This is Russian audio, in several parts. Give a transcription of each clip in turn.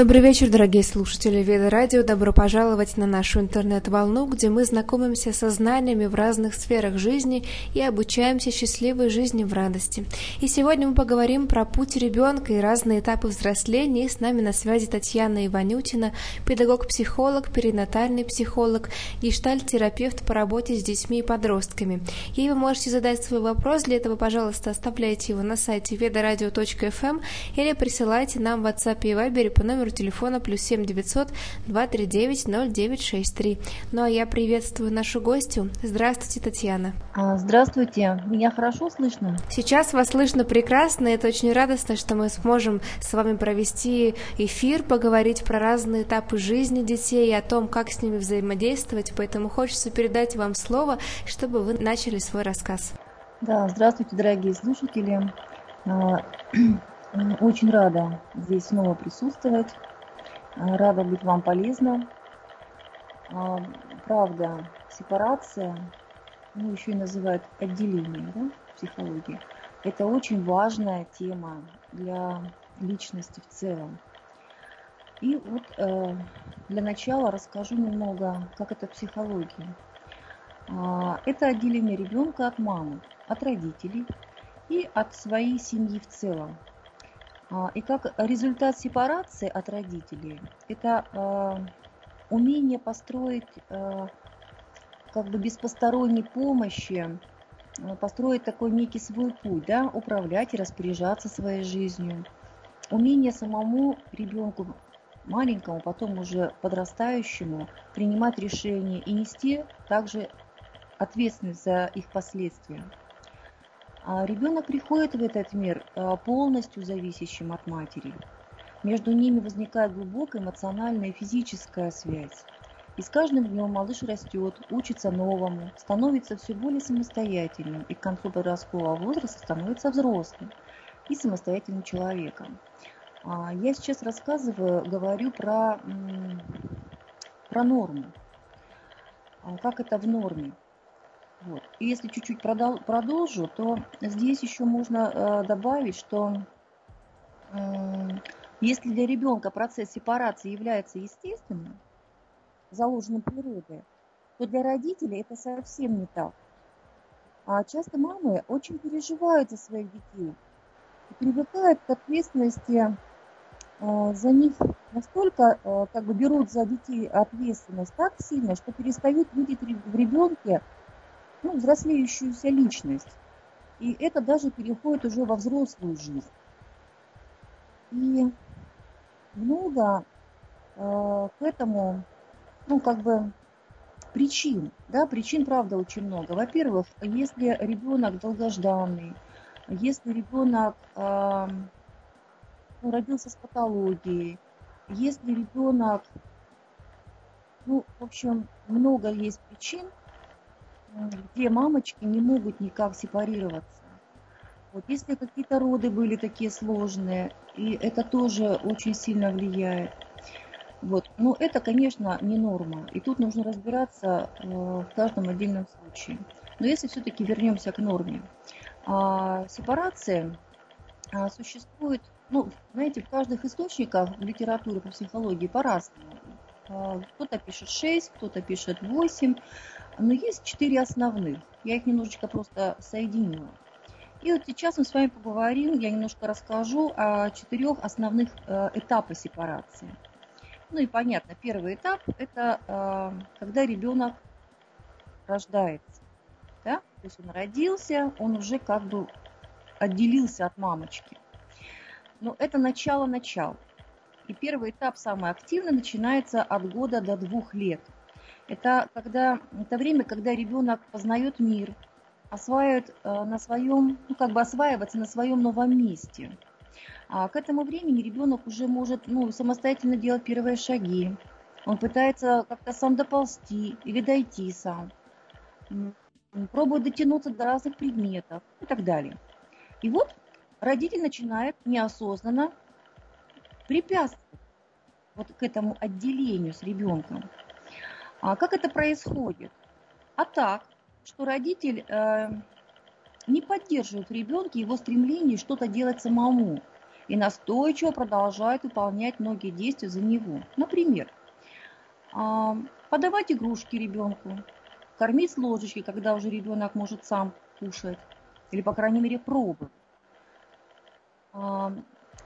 Добрый вечер, дорогие слушатели Веда Радио. Добро пожаловать на нашу интернет-волну, где мы знакомимся со знаниями в разных сферах жизни и обучаемся счастливой жизни в радости. И сегодня мы поговорим про путь ребенка и разные этапы взросления. И с нами на связи Татьяна Иванютина, педагог-психолог, перинатальный психолог, гештальт-терапевт по работе с детьми и подростками. Ей вы можете задать свой вопрос. Для этого, пожалуйста, оставляйте его на сайте vedoradio.fm эм или присылайте нам в WhatsApp и Viber по номеру номеру телефона плюс 7 900 239 0963. Ну а я приветствую нашу гостью. Здравствуйте, Татьяна. А, здравствуйте. Меня хорошо слышно? Сейчас вас слышно прекрасно, это очень радостно, что мы сможем с вами провести эфир, поговорить про разные этапы жизни детей и о том, как с ними взаимодействовать, поэтому хочется передать вам слово, чтобы вы начали свой рассказ. Да, здравствуйте, дорогие слушатели. А, очень рада здесь снова присутствовать. А, рада быть вам полезна. А, правда, сепарация, ну еще и называют отделение да, в психологии, это очень важная тема для личности в целом. И вот э, для начала расскажу немного, как это психология. А, это отделение ребенка от мамы, от родителей и от своей семьи в целом. А, и как результат сепарации от родителей, это а, умение построить а, как бы без посторонней помощи, построить такой некий свой путь, да, управлять и распоряжаться своей жизнью. Умение самому ребенку маленькому, потом уже подрастающему, принимать решения и нести также ответственность за их последствия. А ребенок приходит в этот мир а, полностью зависящим от матери. Между ними возникает глубокая эмоциональная и физическая связь. И с каждым днем малыш растет, учится новому, становится все более самостоятельным и к концу подросткового возраста становится взрослым и самостоятельным человеком. А, я сейчас рассказываю, говорю про, про норму. Как это в норме? Вот. И если чуть-чуть продолжу, то здесь еще можно э, добавить, что если для ребенка процесс сепарации является естественным, заложенным природой, то для родителей это совсем не так. А часто мамы очень переживают за своих детей и привыкают к ответственности э, за них настолько, э, как бы берут за детей ответственность так сильно, что перестают видеть в ребенке ну, взрослеющуюся личность. И это даже переходит уже во взрослую жизнь. И много э, к этому, ну, как бы причин, да, причин, правда, очень много. Во-первых, если ребенок долгожданный, если ребенок э, ну, родился с патологией, если ребенок, ну, в общем, много есть причин, где мамочки не могут никак сепарироваться. Вот если какие-то роды были такие сложные, и это тоже очень сильно влияет. Вот. Но это, конечно, не норма. И тут нужно разбираться э, в каждом отдельном случае. Но если все-таки вернемся к норме. А, сепарация а, существует, ну, знаете, в каждых источниках в литературе по психологии по-разному. А, кто-то пишет 6, кто-то пишет 8. Но есть четыре основных. Я их немножечко просто соединила. И вот сейчас мы с вами поговорим, я немножко расскажу о четырех основных э, этапах сепарации. Ну и понятно, первый этап – это э, когда ребенок рождается. Да? То есть он родился, он уже как бы отделился от мамочки. Но это начало-начал. И первый этап, самый активный, начинается от года до двух лет – это, когда, это время, когда ребенок познает мир, осваивает э, на своем, ну, как бы осваиваться на своем новом месте. А к этому времени ребенок уже может ну, самостоятельно делать первые шаги. Он пытается как-то сам доползти или дойти сам. Пробует дотянуться до разных предметов и так далее. И вот родитель начинает неосознанно препятствовать вот к этому отделению с ребенком. А как это происходит? А так, что родитель э, не поддерживает в ребенке его стремление что-то делать самому. и настойчиво продолжают выполнять многие действия за него. Например, а, подавать игрушки ребенку, кормить с ложечки, когда уже ребенок может сам кушать, или, по крайней мере, пробовать. А,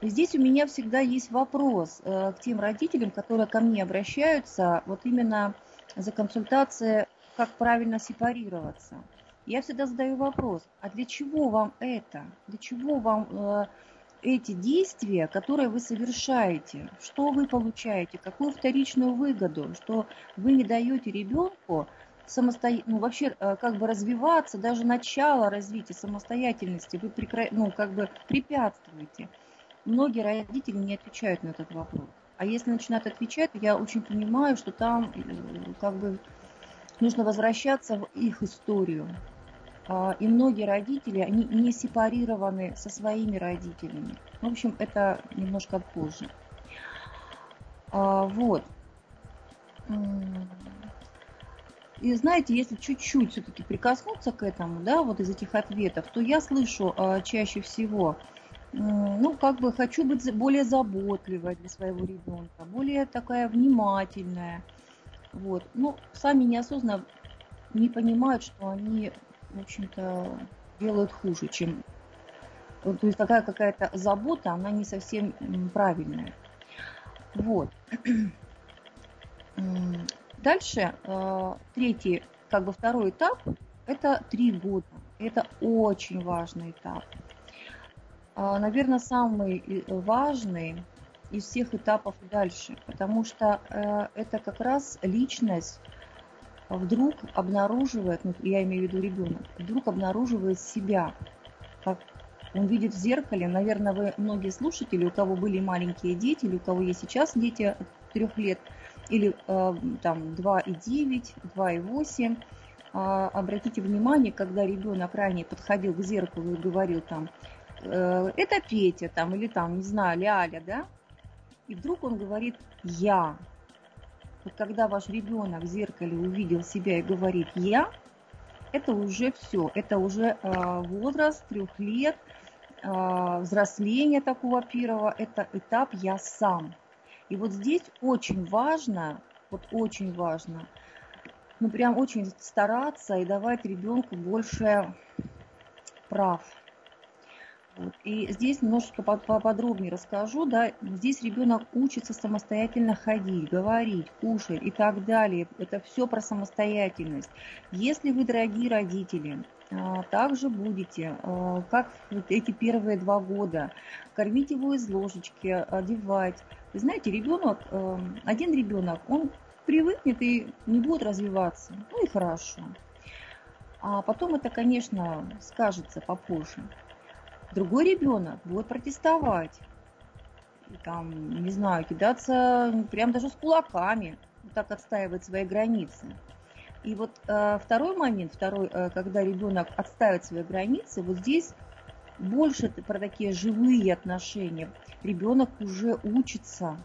здесь у меня всегда есть вопрос э, к тем родителям, которые ко мне обращаются, вот именно за консультацией, как правильно сепарироваться. Я всегда задаю вопрос, а для чего вам это? Для чего вам э, эти действия, которые вы совершаете, что вы получаете, какую вторичную выгоду, что вы не даете ребенку самостоятельно, ну, вообще э, как бы развиваться, даже начало развития самостоятельности, вы прекра... ну, как бы препятствуете. Многие родители не отвечают на этот вопрос. А если начинают отвечать, я очень понимаю, что там как бы нужно возвращаться в их историю. А, и многие родители, они не сепарированы со своими родителями. В общем, это немножко позже. А, вот. И знаете, если чуть-чуть все-таки прикоснуться к этому, да, вот из этих ответов, то я слышу э, чаще всего, ну, как бы хочу быть более заботливой для своего ребенка, более такая внимательная. Вот. Ну, сами неосознанно не понимают, что они в общем-то, делают хуже, чем... То есть такая какая-то забота, она не совсем правильная. Вот. Дальше, э, третий, как бы второй этап, это три года. Это очень важный этап. А, Наверное, самый важный из всех этапов дальше, потому что э, это как раз личность вдруг обнаруживает, ну, я имею в виду ребенок, вдруг обнаруживает себя, как он видит в зеркале, наверное, вы многие слушатели, у кого были маленькие дети, или у кого есть сейчас дети трех лет, или э, там 2,9, 2,8, э, обратите внимание, когда ребенок ранее подходил к зеркалу и говорил там, э, это Петя там, или там, не знаю, Ляля, да, и вдруг он говорит «я», вот когда ваш ребенок в зеркале увидел себя и говорит «я», это уже все, это уже э, возраст трех лет, э, взросление такого первого, это этап «я сам». И вот здесь очень важно, вот очень важно, ну прям очень стараться и давать ребенку больше прав. И здесь немножечко поподробнее расскажу. Да, здесь ребенок учится самостоятельно ходить, говорить, кушать и так далее. Это все про самостоятельность. Если вы, дорогие родители, а, также будете, а, как эти первые два года, кормить его из ложечки, одевать. Вы знаете, ребенок, а, один ребенок, он привыкнет и не будет развиваться. Ну и хорошо. А потом это, конечно, скажется попозже. Другой ребенок будет протестовать, там, не знаю, кидаться прям даже с кулаками, так отстаивать свои границы. И вот э, второй момент, второй, э, когда ребенок отстаивает свои границы, вот здесь больше про такие живые отношения. Ребенок уже учится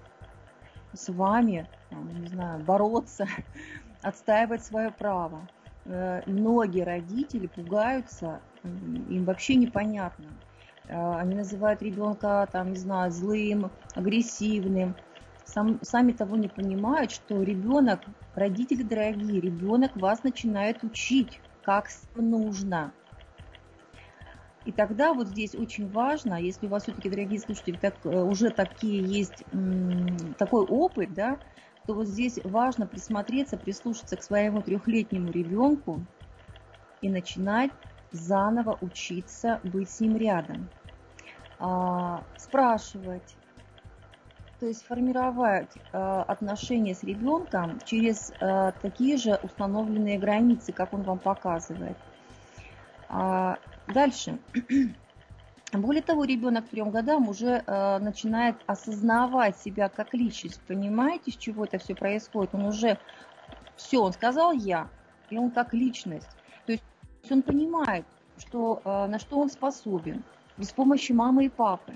с вами, не знаю, бороться, отстаивать свое право. Э, многие родители пугаются, им вообще непонятно, Э, они называют ребенка, там, не знаю, злым, агрессивным. Сам, сами того не понимают, что ребенок, родители дорогие, ребенок вас начинает учить, как нужно. И тогда вот здесь очень важно, если у вас все-таки, дорогие слушатели, так, э, уже такие есть, такой опыт, да, то вот здесь важно присмотреться, прислушаться к своему трехлетнему ребенку и начинать заново учиться быть с ним рядом. А, спрашивать, то есть формировать а, отношения с ребенком через а, такие же установленные границы, как он вам показывает. Дальше. Более того, ребенок к трем годам уже начинает осознавать себя как личность. Понимаете, с чего это все происходит? Он уже все, он сказал я, и он как личность. То есть он понимает, что, на что он способен, без помощи мамы и папы.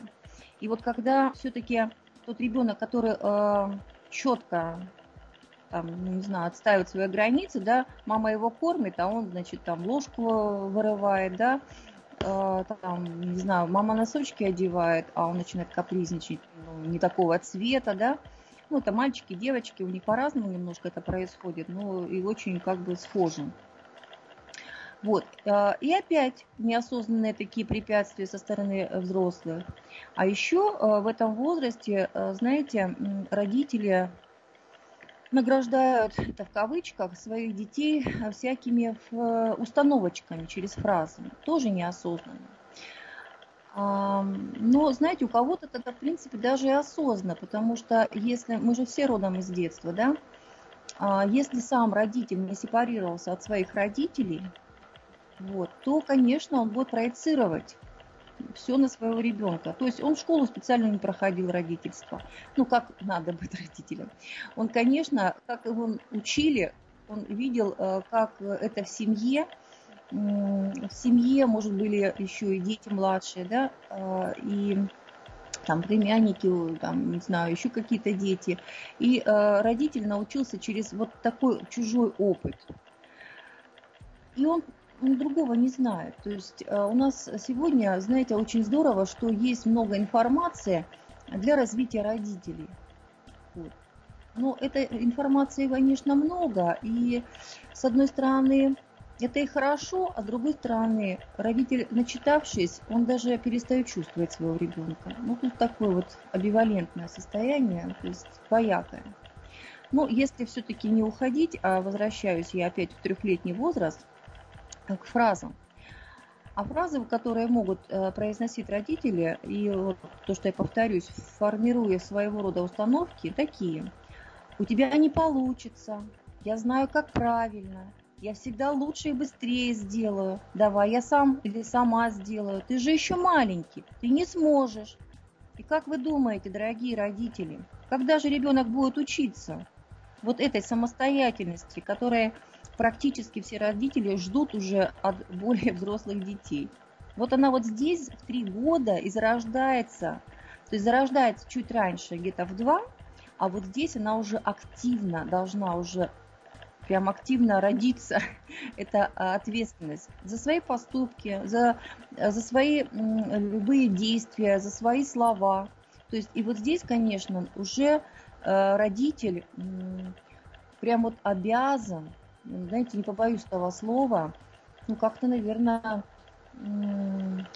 И вот когда все-таки тот ребенок, который э, четко там, ну, не знаю, отстаивает свои границы, да, мама его кормит, а он, значит, там ложку вырывает, да, э, там, не знаю, мама носочки одевает, а он начинает капризничать, ну, не такого цвета, да, ну, это мальчики, девочки, у них по-разному немножко это происходит, но и очень как бы схоже. Вот. Э, и опять неосознанные такие препятствия со стороны взрослых. А еще э, в этом возрасте, знаете, родители награждают, это в кавычках, своих детей всякими установочками через фразы, тоже неосознанно. Но, знаете, у кого-то это, в принципе, даже и осознанно, потому что если, мы же все родом из детства, да, а если сам родитель не сепарировался от своих родителей, вот, то, конечно, он будет проецировать все на своего ребенка. То есть он школу специально не проходил родительство. Ну, как надо быть родителем. Он, конечно, как его учили, он видел, э, как это в семье, в семье, может, были еще и дети младшие, да, э, и там племянники, там, не знаю, еще какие-то дети. И э, родитель научился через вот такой чужой опыт. И он он другого не знает. То есть э, у нас сегодня, знаете, очень здорово, что есть много информации для развития родителей. Вот. Но этой информации, конечно, много. И с одной стороны, это и хорошо, а с другой стороны, родитель, начитавшись, он даже перестает чувствовать своего ребенка. Ну, тут такое вот амбивалентное состояние, то есть двоякое. Но если все-таки не уходить, а возвращаюсь я опять в трехлетний возраст – к фразам. А фразы, которые могут э, произносить родители, и вот то, что я повторюсь, формируя своего рода установки, такие. У тебя не получится, я знаю, как правильно, я всегда лучше и быстрее сделаю. Давай, я сам или сама сделаю. Ты же еще маленький, ты не сможешь. И как вы думаете, дорогие родители, когда же ребенок будет учиться? Вот этой самостоятельности, которая практически все родители ждут уже от более взрослых детей. Вот она вот здесь в три года и зарождается, то есть зарождается чуть раньше, где-то в два, а вот здесь она уже активно должна уже прям активно родиться. Это ответственность за свои поступки, за, за свои любые действия, за свои слова. То есть и вот здесь, конечно, уже э, родитель прям вот обязан знаете, не побоюсь этого слова, ну как-то, наверное,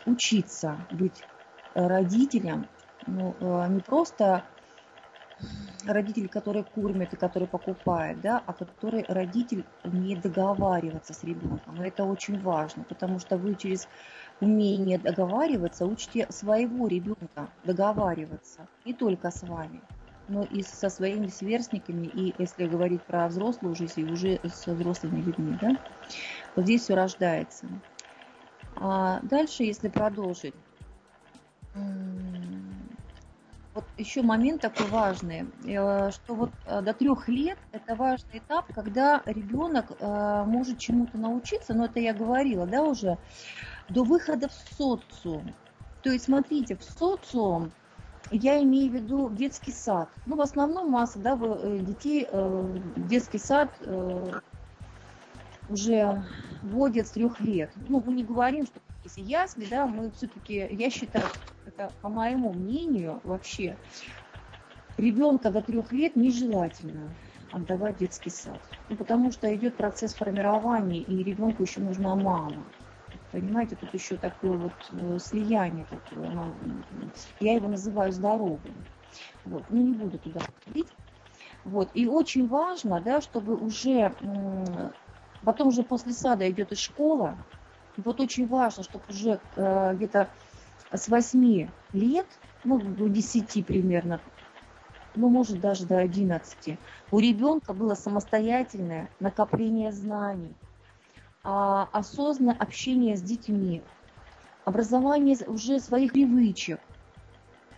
учиться быть родителем, ну, э, не просто родитель, который кормит и который покупает, да, а который родитель умеет договариваться с ребенком. Это очень важно, потому что вы через умение договариваться учите своего ребенка договариваться, не только с вами но и со своими сверстниками, и если говорить про взрослую жизнь, и уже со взрослыми людьми. Да? Вот здесь все рождается. А дальше, если продолжить, вот еще момент такой важный, э, что вот э, до трех лет это важный этап, когда ребенок э, может чему-то научиться, но это я говорила, да, уже, до выхода в социум. То есть, смотрите, в социум я имею в виду детский сад. Ну, в основном масса да, э, детей э, детский сад э, уже вводят с трех лет. Ну, мы не говорим, что если ясли, да, мы все-таки, я считаю, это по моему мнению вообще, ребенка до трех лет нежелательно отдавать детский сад. Ну, потому что идет процесс формирования, и ребенку еще нужна мама. Понимаете, тут еще такое вот э, слияние такое. Оно, я его называю здоровым. Вот, ну не буду туда ходить. Вот, и очень важно, да, чтобы уже, потом уже после сада идет и школа, и вот очень важно, чтобы уже э, где-то с 8 лет, ну, до 10 примерно, ну, может, даже до 11, у ребенка было самостоятельное накопление знаний, осознанное общение с детьми, образование уже своих привычек,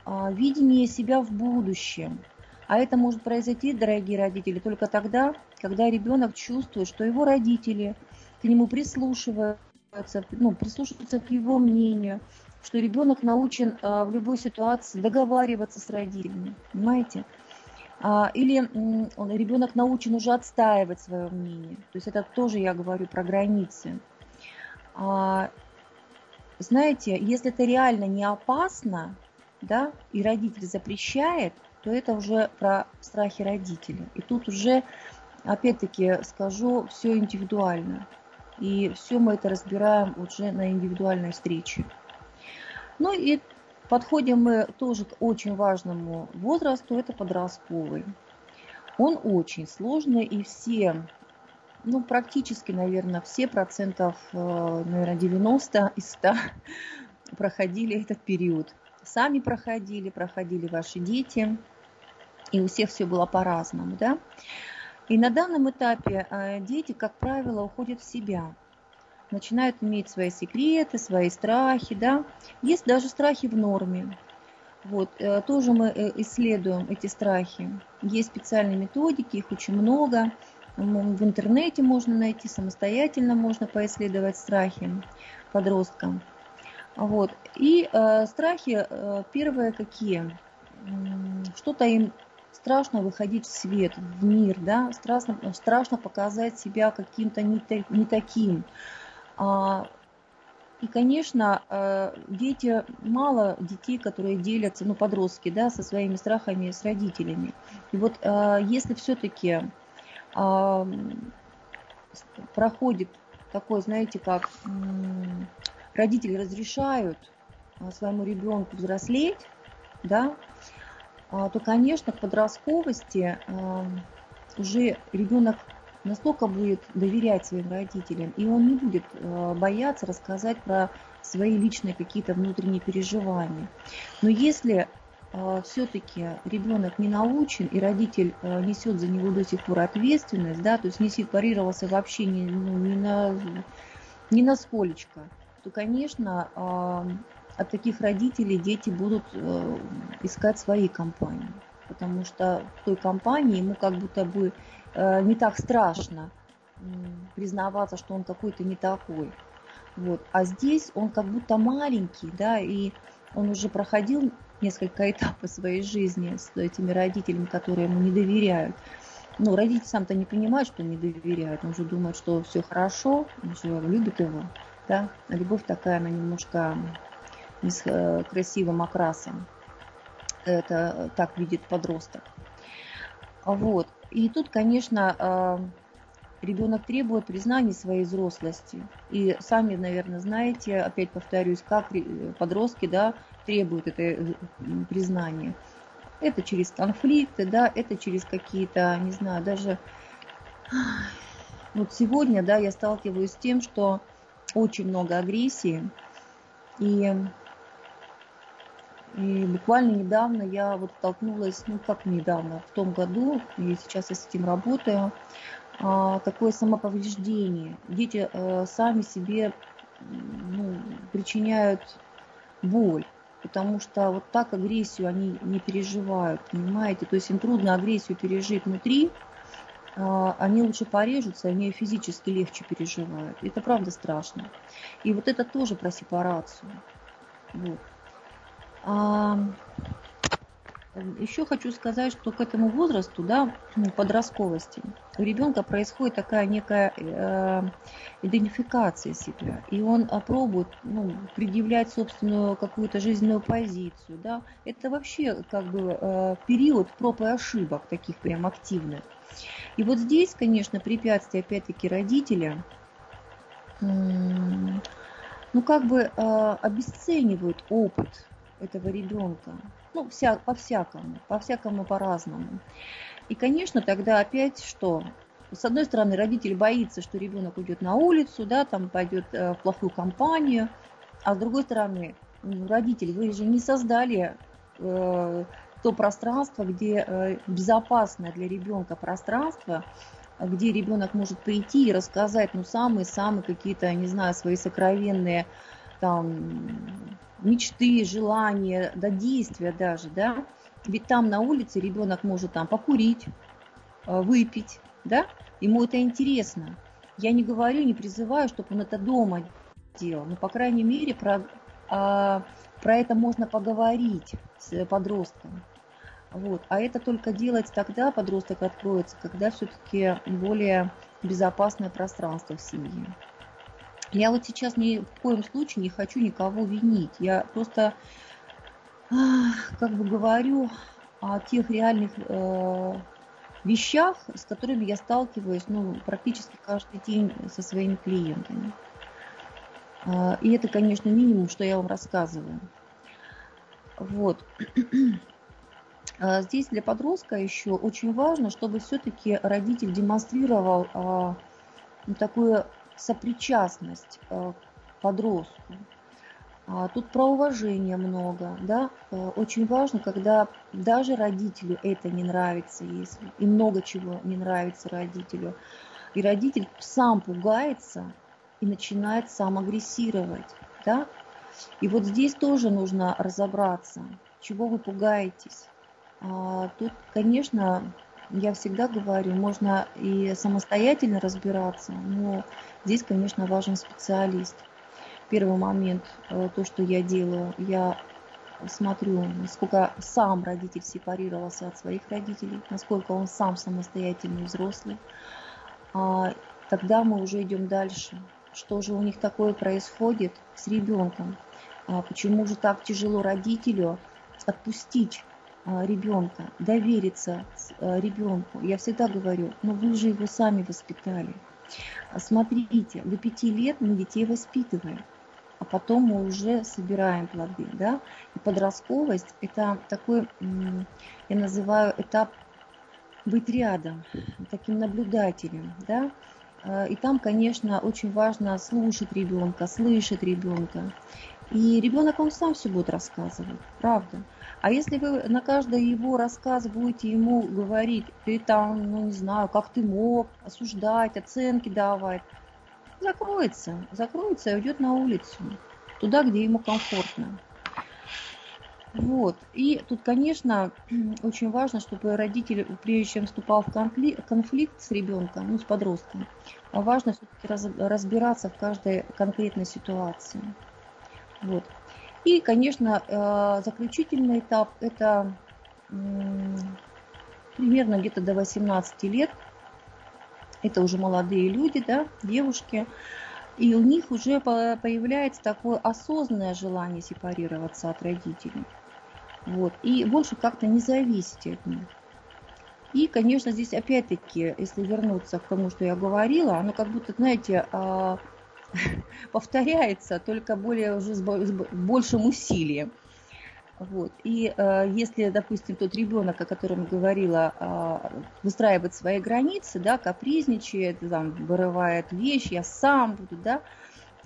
а, видение себя в будущем. А это может произойти, дорогие родители, только тогда, когда ребенок чувствует, что его родители к нему прислушиваются, ну, прислушиваются к его мнению, что ребенок научен а, в любой ситуации договариваться с родителями. Понимаете? А, или ребенок научен уже отстаивать свое мнение. То есть это тоже я говорю про границы. А, знаете, если это реально не опасно, да, и родитель запрещает, то это уже про страхи родителя. И тут уже, опять-таки, скажу, все индивидуально. И все мы это разбираем уже на индивидуальной встрече. Ну и подходим мы тоже к очень важному возрасту, это подростковый. Он очень сложный, и все, ну практически, наверное, все процентов, э, наверное, 90 из 100 проходили этот период. Сами проходили, проходили ваши дети, и у всех все было по-разному, да. И на данном этапе э, дети, как правило, уходят в себя, начинают иметь свои секреты, свои страхи, да. Есть даже страхи в норме. Вот, э, тоже мы э, исследуем эти страхи. Есть специальные методики, их очень много. В интернете можно найти, самостоятельно можно поисследовать страхи подросткам. Вот. И э, страхи э, первые какие? Что-то им страшно выходить в свет, в мир, да, страшно, страшно показать себя каким-то не, не таким. А, и, конечно, э, дети, мало детей, которые делятся, ну, подростки, да, со своими страхами с родителями. И вот э, если все-таки а, проходит такой, знаете, как родители разрешают а, своему ребенку взрослеть, да, то, конечно, к подростковости уже ребенок настолько будет доверять своим родителям, и он не будет а, бояться рассказать про свои личные какие-то внутренние переживания. Но если все-таки ребенок не научен, и родитель несет за него до сих пор ответственность, да, то есть не сепарировался вообще ни, ну, ни, на, ни на сколечко, то, конечно, от таких родителей дети будут э, искать свои компании. Потому что в той компании ему как будто бы э, не так страшно признаваться, что он какой-то не такой. Вот. А здесь он как будто маленький, да, и он уже проходил несколько этапов своей жизни с этими родителями, которые ему не доверяют. Ну, родитель сам-то не понимает, что не доверяют, он же думает, что все хорошо, он же любит его, да. А любовь такая, она немножко с э, красивым окрасом. Это так видит подросток. Вот. И тут, конечно, э, ребенок требует признания своей взрослости. И сами, наверное, знаете, опять повторюсь, как подростки да, требуют это э, признания. Это через конфликты, да, это через какие-то, не знаю, даже... Вот сегодня, да, я сталкиваюсь с тем, что очень много агрессии, и и буквально недавно я вот столкнулась, ну как недавно, в том году, и сейчас я с этим работаю, а, такое самоповреждение. Дети э, сами себе ну, причиняют боль, потому что вот так агрессию они не переживают, понимаете? То есть им трудно агрессию пережить внутри, а, они лучше порежутся, они физически легче переживают. Это правда страшно. И вот это тоже про сепарацию. Вот. Еще хочу сказать, что к этому возрасту, да, ну, подростковости, у ребенка происходит такая некая э, идентификация себя, и он пробует ну, предъявлять собственную какую-то жизненную позицию, да. Это вообще как бы э, период проб и ошибок таких прям активных. И вот здесь, конечно, препятствие опять-таки родителя, ну как бы э, обесценивают опыт этого ребенка. Ну, вся, по-всякому, по-всякому по-разному. И, конечно, тогда опять что? С одной стороны, родитель боится, что ребенок уйдет на улицу, да, там пойдет э, в плохую компанию, а с другой стороны, родитель, вы же не создали э, то пространство, где э, безопасное для ребенка пространство, где ребенок может прийти и рассказать, ну, самые-самые какие-то, не знаю, свои сокровенные там мечты, желания, до действия даже, да, ведь там на улице ребенок может там покурить, э, выпить, да, ему это интересно. Я не говорю, не призываю, чтобы он это дома делал, но, по крайней мере, про, а, про это можно поговорить с подростком. Вот. А это только делать тогда подросток откроется, когда все-таки более безопасное пространство в семье. Я вот сейчас ни в коем случае не хочу никого винить. Я просто как бы говорю о тех реальных э, вещах, с которыми я сталкиваюсь ну, практически каждый день со своими клиентами. Э, и это, конечно, минимум, что я вам рассказываю. Вот. А здесь для подростка еще очень важно, чтобы все-таки родитель демонстрировал а, ну, такую сопричастность а, к подростку. Тут про уважение много, да, очень важно, когда даже родителю это не нравится, если и много чего не нравится родителю, и родитель сам пугается и начинает сам агрессировать, да, и вот здесь тоже нужно разобраться, чего вы пугаетесь, а, тут, конечно, я всегда говорю, можно и самостоятельно разбираться, но здесь, конечно, важен специалист. Первый момент, э, то, что я делаю, я смотрю, насколько сам родитель сепарировался от своих родителей, насколько он сам самостоятельный взрослый. А, тогда мы уже идем дальше. Что же у них такое происходит с ребенком? А, почему же так тяжело родителю отпустить ребенка, довериться а, ребенку. Я всегда говорю, но вы же его сами воспитали. А, смотрите, до пяти лет мы детей воспитываем, а потом мы уже собираем плоды. Да? И подростковость – это такой, я называю этап быть рядом, таким наблюдателем. Да? И там, конечно, очень важно слушать ребенка, слышать ребенка. И ребенок, он сам все будет рассказывать, правда. А если вы на каждый его рассказ будете ему говорить, ты там, ну не знаю, как ты мог, осуждать, оценки давать, закроется, закроется и уйдет на улицу, туда, где ему комфортно. Вот. И тут, конечно, очень важно, чтобы родитель, прежде чем вступал в конфликт, конфликт с ребенком, ну, с подростком, важно все-таки разбираться в каждой конкретной ситуации. Вот. И, конечно, э, заключительный этап – это примерно где-то до 18 лет. Это уже молодые люди, да, девушки. И у них уже появляется такое осознанное желание сепарироваться от родителей. Вот. И больше как-то не зависеть от них. И, конечно, здесь опять-таки, если вернуться к тому, что я говорила, оно как будто, знаете, а, повторяется, только более уже с большим усилием. Вот. И э, если, допустим, тот ребенок, о котором говорила, э, выстраивает свои границы, да, капризничает, там, вырывает вещь, я сам буду, да,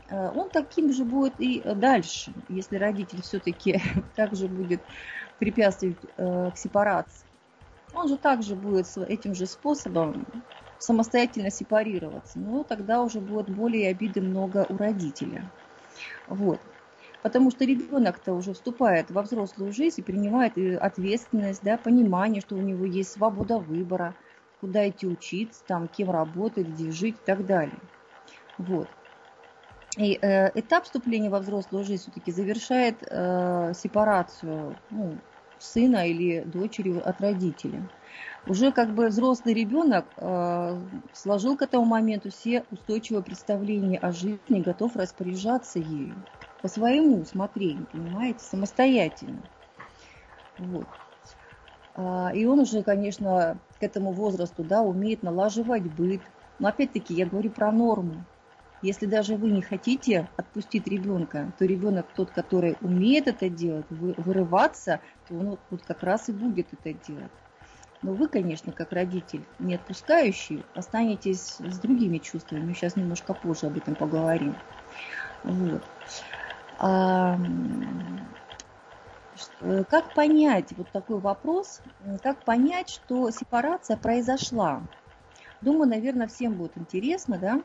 э, он таким же будет и дальше, если родитель все-таки также будет препятствовать э, к сепарации. Он же также будет этим же способом самостоятельно сепарироваться, но тогда уже будет более обиды много у родителя. Вот. Потому что ребенок-то уже вступает во взрослую жизнь и принимает э, ответственность, да, понимание, что у него есть свобода выбора, куда идти учиться, там, кем работать, где жить и так далее. Вот. И э, этап вступления во взрослую жизнь все-таки завершает э, сепарацию ну, сына или дочери от родителя уже как бы взрослый ребенок э, сложил к этому моменту все устойчивые представления о жизни, готов распоряжаться ею по своему усмотрению, понимаете, самостоятельно. Вот. А, и он уже, конечно, к этому возрасту да, умеет налаживать быт. Но опять-таки я говорю про норму. Если даже вы не хотите отпустить ребенка, то ребенок тот, который умеет это делать, вырываться, то он вот как раз и будет это делать. Но вы, конечно, как родитель, не отпускающий, останетесь с другими чувствами. Мы сейчас немножко позже об этом поговорим. Вот. А, как понять, вот такой вопрос, как понять, что сепарация произошла? Думаю, наверное, всем будет интересно, да?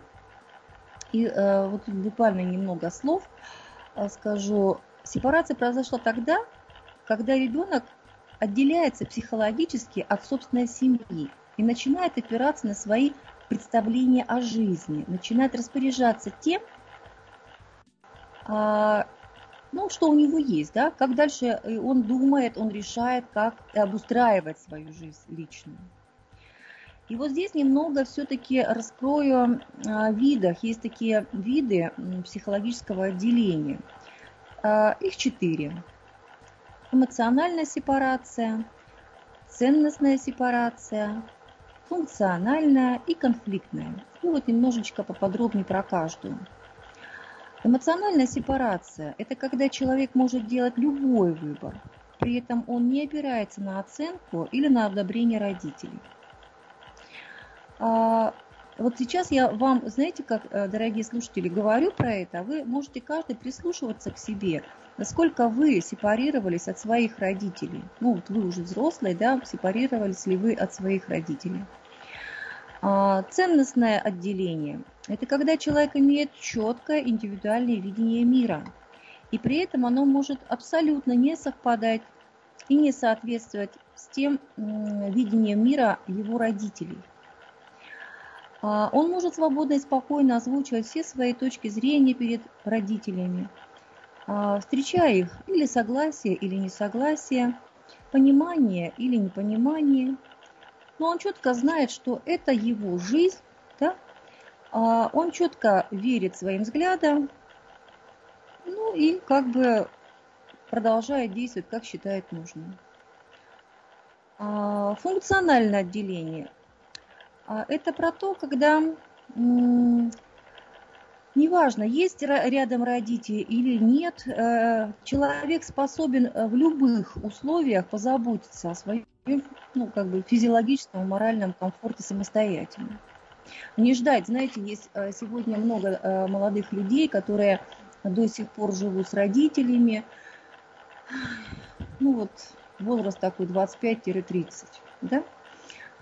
И э, вот буквально немного слов э, скажу. Сепарация произошла тогда, когда ребенок отделяется психологически от собственной семьи и начинает опираться на свои представления о жизни, начинает распоряжаться тем, а, ну, что у него есть, да, как дальше э, он думает, он решает, как обустраивать свою жизнь личную. И вот здесь немного все-таки раскрою о видах. Есть такие виды психологического отделения. А, их четыре. Эмоциональная сепарация, ценностная сепарация, функциональная и конфликтная. И вот немножечко поподробнее про каждую. Эмоциональная сепарация – это когда человек может делать любой выбор, при этом он не опирается на оценку или на одобрение родителей. А, вот сейчас я вам, знаете, как, э, дорогие слушатели, говорю про это, а вы можете каждый прислушиваться к себе, насколько вы сепарировались от своих родителей. Ну, вот вы уже взрослые, да, сепарировались ли вы от своих родителей. А, ценностное отделение – это когда человек имеет четкое индивидуальное видение мира, и при этом оно может абсолютно не совпадать и не соответствовать с тем видением мира его родителей. А, он может свободно и спокойно озвучивать все свои точки зрения перед родителями, а, встречая их или согласие, или несогласие, понимание или непонимание. Но он четко знает, что это его жизнь, да? А, он четко верит своим взглядам, ну и как бы продолжает действовать, как считает нужным. Функциональное отделение – это про то, когда неважно, есть рядом родители или нет, э, человек способен э, в любых условиях позаботиться о своем ну, как бы физиологическом, моральном комфорте самостоятельно. Не ждать, знаете, есть э, сегодня много молодых людей, которые до сих пор живут с родителями. Ну вот, возраст такой 25-30, да?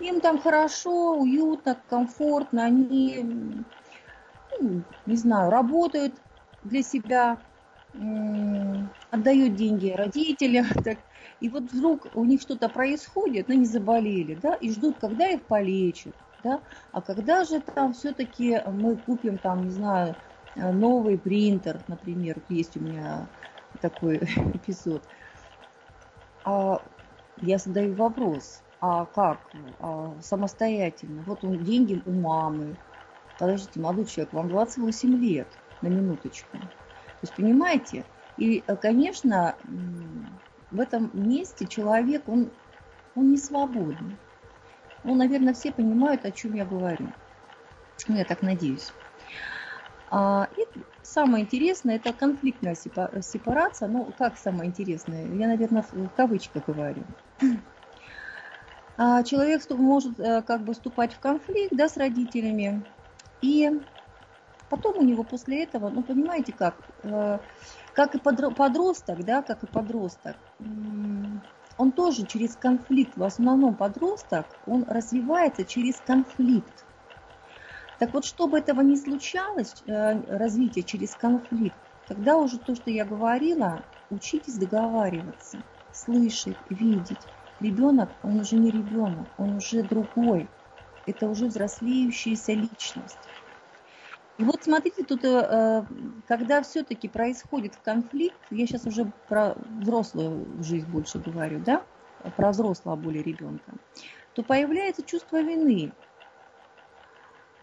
Им там хорошо, уютно, комфортно, они, ну, не знаю, работают для себя, отдают деньги родителям. Так. И вот вдруг у них что-то происходит, ну, не заболели, да, и ждут, когда их полечат, да, а когда же там все-таки мы купим там, не знаю, новый принтер, например, есть у меня такой эпизод. А я задаю вопрос, а как? А, самостоятельно. Вот он, деньги у мамы. Подождите, молодой человек, вам 28 лет, на минуточку. То есть, понимаете? И, э, конечно, в этом месте человек, он, он не свободен. Ну, наверное, все понимают, о чем я говорю. Ну, я так надеюсь. А, и самое интересное – это конфликтная сепарация. Ну, как самое интересное? Я, наверное, в кавычках говорю. А, человек может э, как бы вступать в конфликт да, с родителями, и потом у него после этого, ну понимаете как, э, как и подросток, да, как и подросток, он тоже через конфликт, в основном подросток, он развивается через конфликт. Так вот, чтобы этого не случалось, э, развитие через конфликт, тогда уже то, что я говорила, учитесь договариваться, слышать, видеть Ребенок, он уже не ребенок, он уже другой. Это уже взрослеющаяся личность. И вот смотрите, тут, э, когда все-таки происходит конфликт, я сейчас уже про взрослую жизнь больше говорю, да, про взрослого более ребенка, то появляется чувство вины.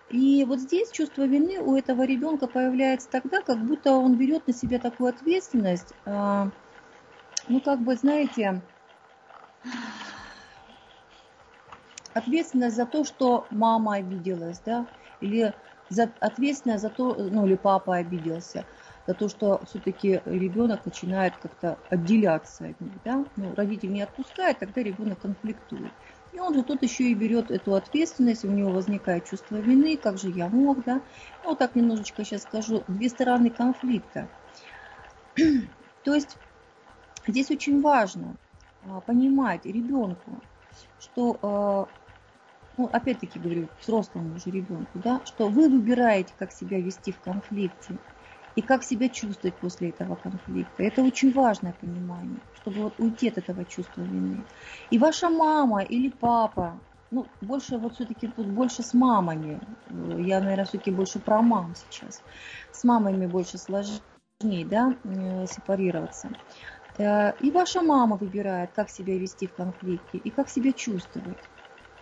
И вот здесь чувство вины у этого ребенка появляется тогда, как будто он берет на себя такую ответственность, э, ну как бы, знаете, ответственность за то, что мама обиделась, да, или за, ответственность за то, ну или папа обиделся, за то, что все-таки ребенок начинает как-то отделяться от них, да, ну, родитель не отпускает, тогда ребенок конфликтует. И он же тут еще и берет эту ответственность, у него возникает чувство вины, как же я мог, да. Ну, вот так немножечко сейчас скажу, две стороны конфликта. То есть здесь очень важно понимать ребенку, что, а, ну, опять-таки говорю, взрослому уже ребенку, да, что вы выбираете, как себя вести в конфликте и как себя чувствовать после этого конфликта. Это очень важное понимание, чтобы вот уйти от этого чувства вины. И ваша мама или папа, ну, больше вот все-таки тут больше с мамами, я, наверное, все-таки больше про мам сейчас, с мамами больше сложнее, да, э, сепарироваться. Э, и ваша мама выбирает, как себя вести в конфликте и как себя чувствовать.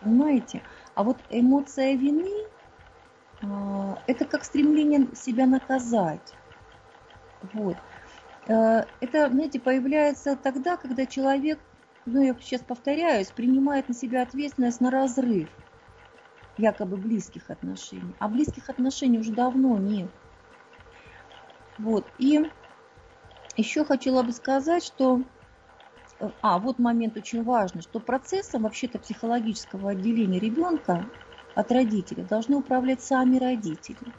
Понимаете? А вот эмоция вины а, – это как стремление себя наказать. Вот. Э, это, знаете, появляется тогда, когда человек, ну я сейчас повторяюсь, принимает на себя ответственность на разрыв якобы близких отношений. А близких отношений уже давно нет. Вот. И еще хотела бы сказать, что э, а, вот момент очень важный, что процессом вообще-то психологического отделения ребенка от родителя должны управлять сами родители,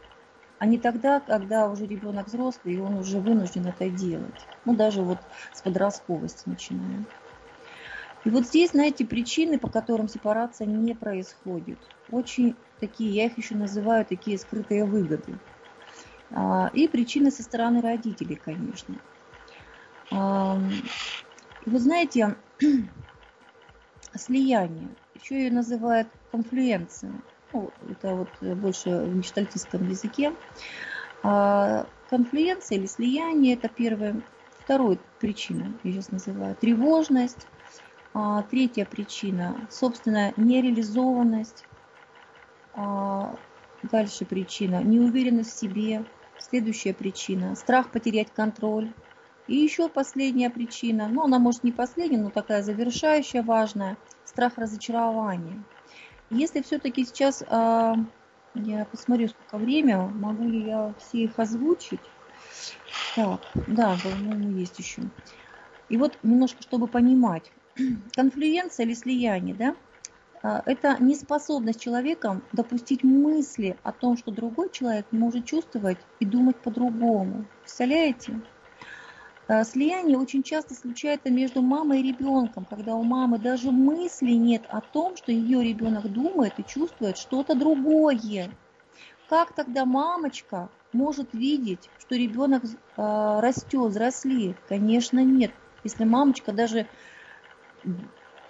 а не тогда, когда уже ребенок взрослый, и он уже вынужден это делать. Ну, даже вот с подростковости начинаем. И вот здесь, знаете, причины, по которым сепарация не происходит, очень такие, я их еще называю такие скрытые выгоды. А, и причины со стороны родителей, конечно. Вы знаете, слияние, еще ее называют конфлюенция. Ну, это вот больше в гештальтистском языке. А, конфлюенция или слияние – это первая. Вторая причина, я сейчас называю, тревожность. А, третья причина – собственная нереализованность. А, дальше причина – неуверенность в себе. Следующая причина – страх потерять контроль. И еще последняя причина, ну она может не последняя, но такая завершающая, важная, страх разочарования. Если все-таки сейчас, а, я посмотрю, сколько время, могу ли я все их озвучить. Так, да, по-моему, есть еще. И вот немножко, чтобы понимать, конфлюенция или слияние, да, а, это неспособность человека допустить мысли о том, что другой человек может чувствовать и думать по-другому. Представляете? Э, слияние очень часто случается между мамой и ребенком, когда у мамы даже мысли нет о том, что ее ребенок думает и чувствует что-то другое. Как тогда мамочка может видеть, что ребенок э, растет, взрослеет? Конечно, нет. Если мамочка даже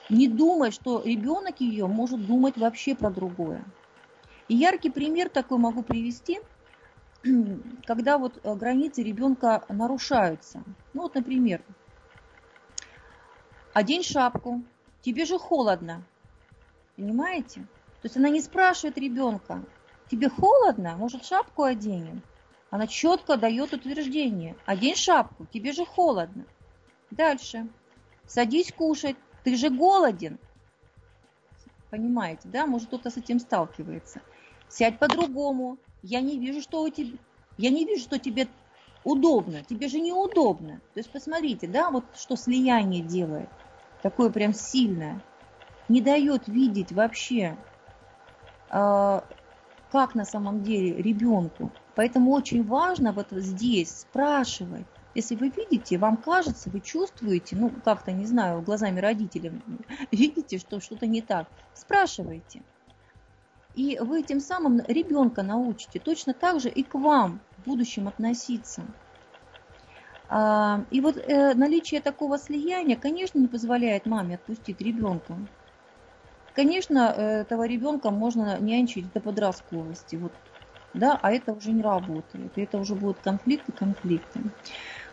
не думает, что ребенок ее может думать вообще про другое. И яркий пример такой могу привести – когда вот э, границы ребенка нарушаются. Ну вот, например, одень шапку, тебе же холодно. Понимаете? То есть она не спрашивает ребенка, тебе холодно, может шапку оденем? Она четко дает утверждение, одень шапку, тебе же холодно. Дальше, садись кушать, ты же голоден. Понимаете, да? Может кто-то с этим сталкивается. Сядь по-другому, я не вижу, что у тебя, я не вижу, что тебе удобно, тебе же неудобно. То есть посмотрите, да, вот что слияние делает, такое прям сильное, не дает видеть вообще, э, как на самом деле ребенку. Поэтому очень важно вот здесь спрашивать. Если вы видите, вам кажется, вы чувствуете, ну как-то, не знаю, глазами родителей, видите, что что-то не так, спрашивайте. И вы тем самым ребенка научите точно так же и к вам в будущем относиться. А, и вот э, наличие такого слияния, конечно, не позволяет маме отпустить ребенка. Конечно, этого ребенка можно нянчить до подростковости, вот, да, а это уже не работает, это уже будут конфликты, конфликты.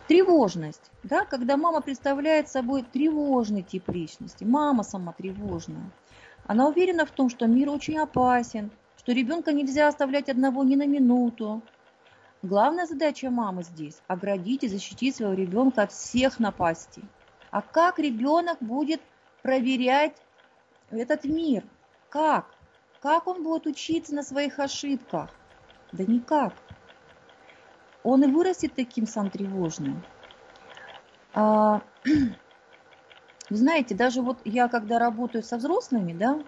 Тревожность, да, когда мама представляет собой тревожный тип личности, мама сама тревожная. Она уверена в том, что мир очень опасен, что ребенка нельзя оставлять одного ни на минуту. Главная задача мамы здесь – оградить и защитить своего ребенка от всех напастей. А как ребенок будет проверять этот мир? Как? Как он будет учиться на своих ошибках? Да никак. Он и вырастет таким сам тревожным. А, Вы знаете, даже вот я, когда работаю со взрослыми, да,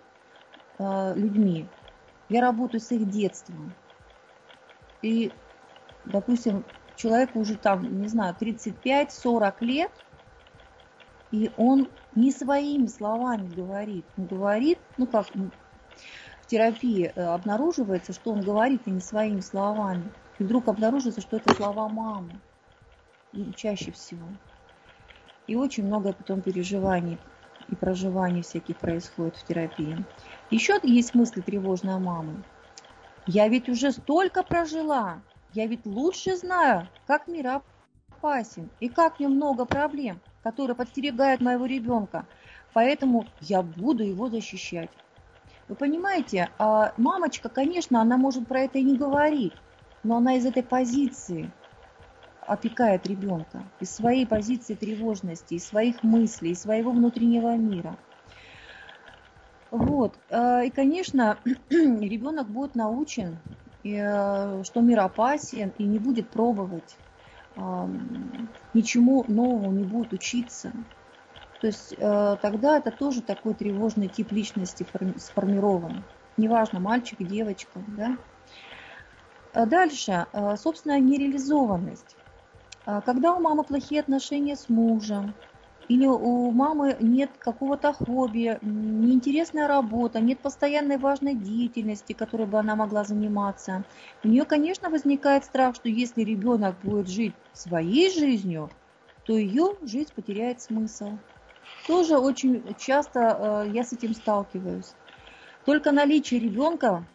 э, людьми, я работаю с их детством. И, допустим, человеку уже там, не знаю, 35-40 лет, и он не своими словами говорит. Он говорит, ну как в терапии э, обнаруживается, что он говорит и не своими словами. И вдруг обнаруживается, что это слова мамы. Чаще всего. И очень много потом переживаний и проживаний всяких происходит в терапии. Еще есть мысли тревожной мамы. Я ведь уже столько прожила, я ведь лучше знаю, как мир опасен и как в нем много проблем, которые подстерегают моего ребенка. Поэтому я буду его защищать. Вы понимаете, а мамочка, конечно, она может про это и не говорить, но она из этой позиции опекает ребенка, из своей позиции тревожности, из своих мыслей, из своего внутреннего мира. Вот. Э, и, конечно, ребенок будет научен, э, что мир опасен, и не будет пробовать, ничему новому не будет учиться. То есть э, тогда это тоже такой тревожный тип личности сформирован. Неважно, мальчик, девочка. Да? Дальше, собственно, нереализованность. Когда у мамы плохие отношения с мужем, или у мамы нет какого-то хобби, неинтересная работа, нет постоянной важной деятельности, которой бы она могла заниматься. У нее, конечно, возникает страх, что если ребенок будет жить своей жизнью, то ее жизнь потеряет смысл. Тоже очень часто э, я с этим сталкиваюсь. Только наличие ребенка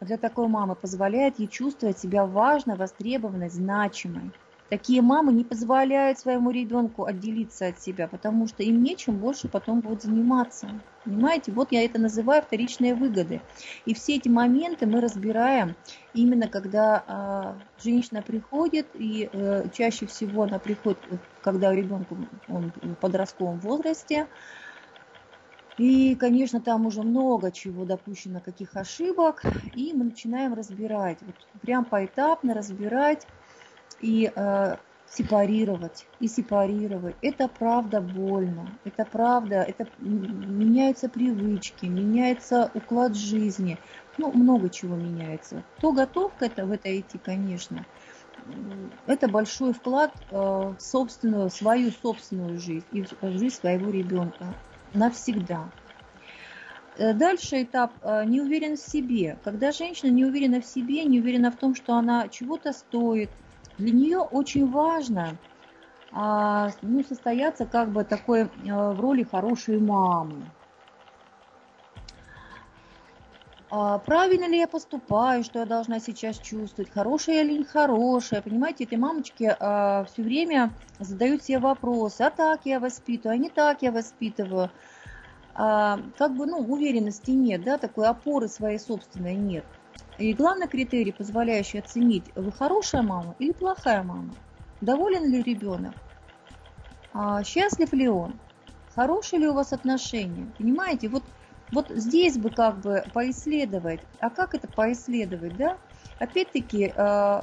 для такой мамы позволяет ей чувствовать себя важной, востребованной, значимой. Такие мамы не позволяют своему ребенку отделиться от себя, потому что им нечем больше потом будет заниматься. Понимаете, вот я это называю вторичные выгоды. И все эти моменты мы разбираем именно когда э, женщина приходит, и э, чаще всего она приходит, когда ребенку он в подростковом возрасте, и, конечно, там уже много чего допущено, каких ошибок, и мы начинаем разбирать, вот прям поэтапно разбирать, и э, сепарировать, и сепарировать. Это правда больно, это правда, это меняются привычки, меняется уклад жизни, ну, много чего меняется. Кто готов к это, в это идти, конечно, это большой вклад э, в собственную, свою собственную жизнь и в жизнь своего ребенка навсегда. Э, дальше этап э, не уверен в себе. Когда женщина не уверена в себе, не уверена в том, что она чего-то стоит, для нее очень важно а, ну, состояться как бы такой а, в роли хорошей мамы. А, правильно ли я поступаю, что я должна сейчас чувствовать, хорошая или нехорошая. Понимаете, эти мамочки а, все время задают себе вопросы, а так я воспитываю, а не так я воспитываю. А, как бы, ну, уверенности нет, да, такой опоры своей собственной нет. И главный критерий, позволяющий оценить, вы хорошая мама или плохая мама, доволен ли ребенок, а счастлив ли он, хорошие ли у вас отношения. Понимаете, вот, вот здесь бы как бы поисследовать. А как это поисследовать, да? Опять-таки, э,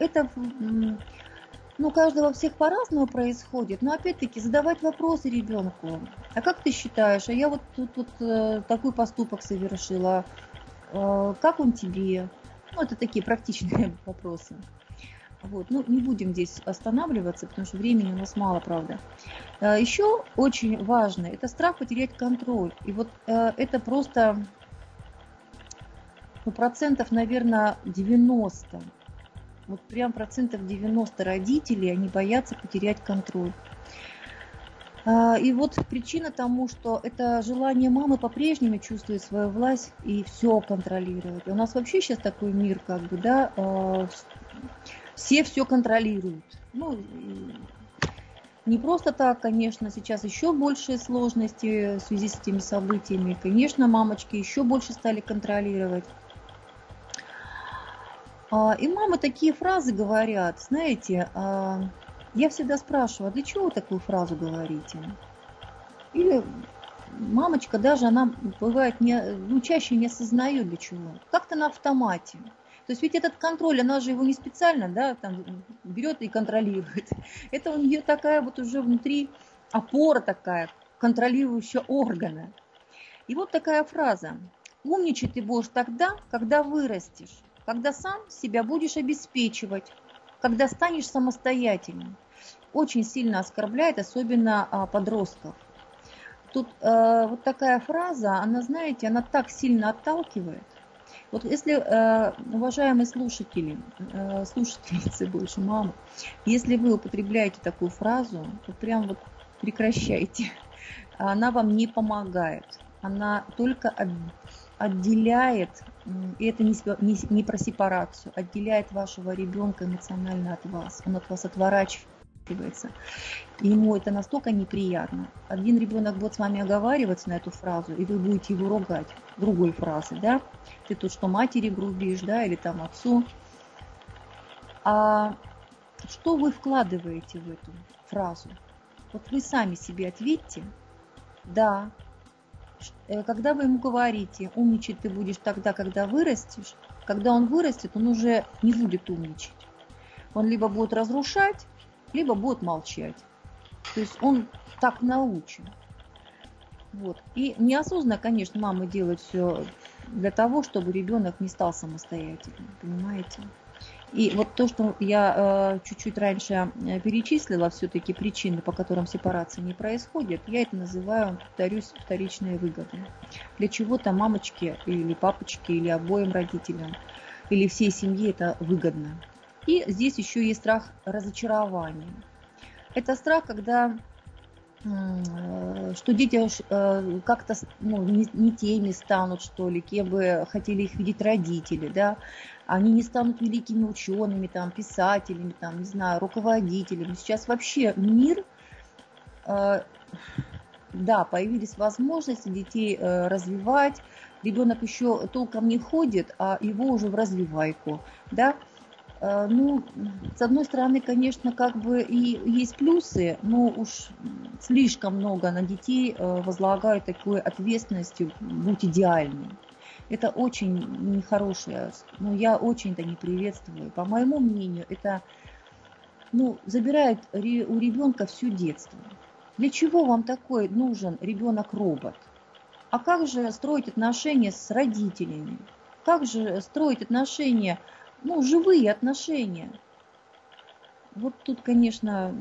это ну, каждого всех по-разному происходит, но опять-таки задавать вопросы ребенку. А как ты считаешь, а я вот тут вот э, такой поступок совершила, как он тебе? Ну, это такие практичные вопросы. Вот. Ну, не будем здесь останавливаться, потому что времени у нас мало, правда. Э, Еще очень важно, это страх потерять контроль. И вот э, это просто ну, процентов, наверное, 90. Вот прям процентов 90 родителей, они боятся потерять контроль. А, и вот причина тому, что это желание мамы по-прежнему чувствовать свою власть и все контролировать. У нас вообще сейчас такой мир, как бы, да, а, все все контролируют. Ну, не просто так, конечно, сейчас еще большие сложности в связи с этими событиями. Конечно, мамочки еще больше стали контролировать. А, и мамы такие фразы говорят, знаете, я всегда спрашиваю, а для чего вы такую фразу говорите? Или мамочка даже, она бывает, не, ну, чаще не осознает для чего. Как-то на автомате. То есть ведь этот контроль, она же его не специально, да, там берет и контролирует. Это у нее такая вот уже внутри опора такая, контролирующая органы. И вот такая фраза. Умничать ты будешь тогда, когда вырастешь, когда сам себя будешь обеспечивать, когда станешь самостоятельным. Очень сильно оскорбляет, особенно а, подростков. Тут э, вот такая фраза, она, знаете, она так сильно отталкивает. Вот если, э, уважаемые слушатели, э, слушательницы больше мамы, если вы употребляете такую фразу, то прям вот прекращайте. Она вам не помогает. Она только отделяет и это не, не, не про сепарацию, отделяет вашего ребенка эмоционально от вас. Он от вас отворачивается. ему это настолько неприятно. Один ребенок будет с вами оговариваться на эту фразу, и вы будете его ругать другой фразой, да? Ты тут что, матери грубишь, да, или там отцу. А что вы вкладываете в эту фразу? Вот вы сами себе ответьте, да, когда вы ему говорите, умничать ты будешь тогда, когда вырастешь, когда он вырастет, он уже не будет умничать. Он либо будет разрушать, либо будет молчать. То есть он так научен. Вот. И неосознанно, конечно, мама делает все для того, чтобы ребенок не стал самостоятельным, понимаете? И вот то, что я э, чуть-чуть раньше э, перечислила, все-таки причины, по которым сепарация не происходит, я это называю, повторюсь, вторичные выгоды. Для чего-то мамочке или папочке, или обоим родителям, или всей семье это выгодно. И здесь еще есть страх разочарования. Это страх, когда что дети э, как-то ну, не, теми станут, что ли, кем бы хотели их видеть родители, да, они не станут великими учеными, там, писателями, там, не знаю, руководителями. Сейчас вообще мир, э, да, появились возможности детей развивать, ребенок еще толком не ходит, а его уже в развивайку, да, Э, ну, с одной стороны, конечно, как бы и есть плюсы, но уж слишком много на детей э, возлагают такой ответственностью быть идеальным. Это очень нехорошее, но я очень это не приветствую. По моему мнению, это ну, забирает у ребенка все детство. Для чего вам такой нужен ребенок-робот? А как же строить отношения с родителями? Как же строить отношения ну, живые отношения. Вот тут, конечно,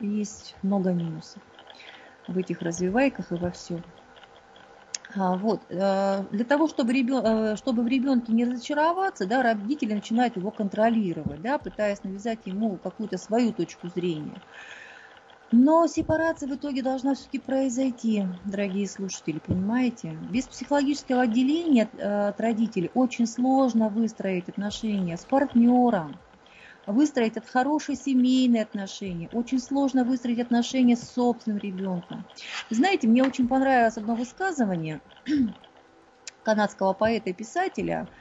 есть много минусов в этих развивайках и во всем. А, вот. Э, для того, чтобы, ребен... Э, чтобы в ребенке не разочароваться, да, родители начинают его контролировать, да, пытаясь навязать ему какую-то свою точку зрения. Но сепарация в итоге должна все-таки произойти, дорогие слушатели, понимаете? Без психологического отделения э, от родителей очень сложно выстроить отношения с партнером, выстроить это хорошие семейные отношения. Очень сложно выстроить отношения с собственным ребенком. Знаете, мне очень понравилось одно высказывание канадского поэта и писателя –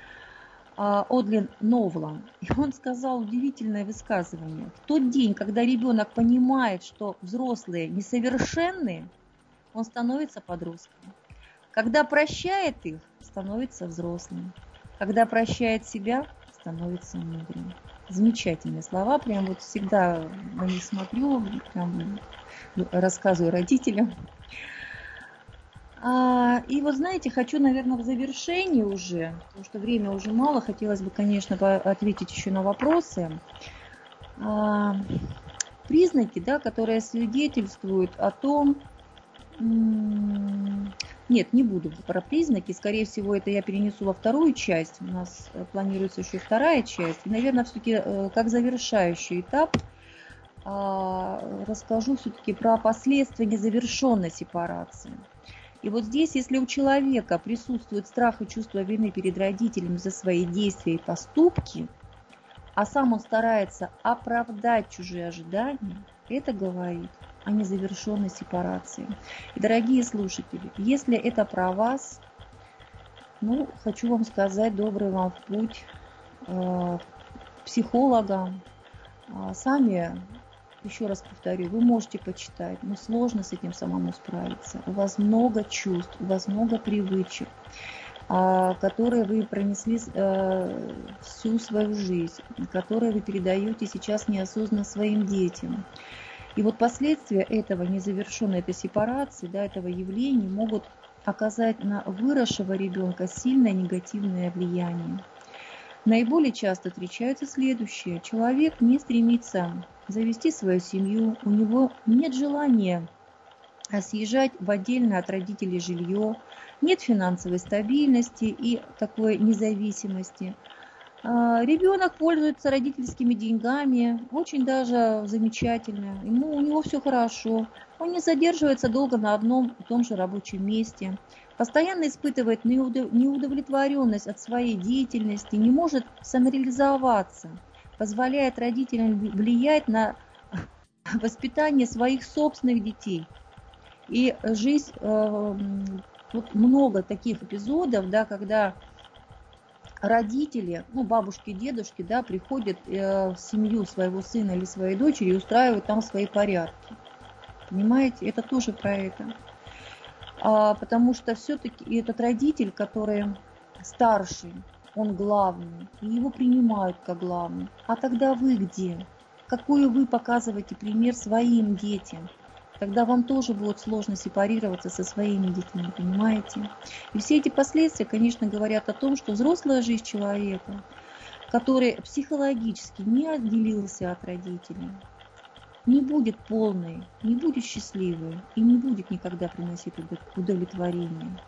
Одлин Новлан. И он сказал удивительное высказывание. В тот день, когда ребенок понимает, что взрослые несовершенны, он становится подростком. Когда прощает их, становится взрослым. Когда прощает себя, становится мудрым. Замечательные слова, прям вот всегда на них смотрю, прям рассказываю родителям. А, и вот знаете, хочу, наверное, в завершении уже, потому что время уже мало, хотелось бы, конечно, ответить еще на вопросы. А, признаки, да, которые свидетельствуют о том, нет, не буду про признаки. Скорее всего, это я перенесу во вторую часть. У нас э, планируется еще вторая часть. И, наверное, все-таки э, как завершающий этап а, расскажу все-таки про последствия незавершенной сепарации. И вот здесь, если у человека присутствует страх и чувство вины перед родителями за свои действия и поступки, а сам он старается оправдать чужие ожидания, это говорит о незавершенной сепарации. И, дорогие слушатели, если это про вас, ну, хочу вам сказать, добрый вам путь э, психологам. Э, сами еще раз повторю, вы можете почитать, но сложно с этим самому справиться. У вас много чувств, у вас много привычек, а, которые вы пронесли э, всю свою жизнь, которые вы передаете сейчас неосознанно своим детям. И вот последствия этого незавершенной этой сепарации, да, этого явления могут оказать на выросшего ребенка сильное негативное влияние. Наиболее часто встречаются следующее. Человек не стремится завести свою семью, у него нет желания съезжать в отдельное от родителей жилье, нет финансовой стабильности и такой независимости. А, ребенок пользуется родительскими деньгами, очень даже замечательно, ему, у него все хорошо, он не задерживается долго на одном и том же рабочем месте, постоянно испытывает неудовлетворенность от своей деятельности, не может самореализоваться – позволяет родителям влиять на воспитание своих собственных детей. И жизнь, э, вот много таких эпизодов, да, когда родители, ну, бабушки, дедушки, да, приходят э, в семью своего сына или своей дочери и устраивают там свои порядки. Понимаете, это тоже про это. А, потому что все-таки этот родитель, который старший, он главный, и его принимают как главный. А тогда вы где? Какую вы показываете пример своим детям? Тогда вам тоже будет сложно сепарироваться со своими детьми, понимаете? И все эти последствия, конечно, говорят о том, что взрослая жизнь человека, который психологически не отделился от родителей, не будет полной, не будет счастливой и не будет никогда приносить удовлетворение.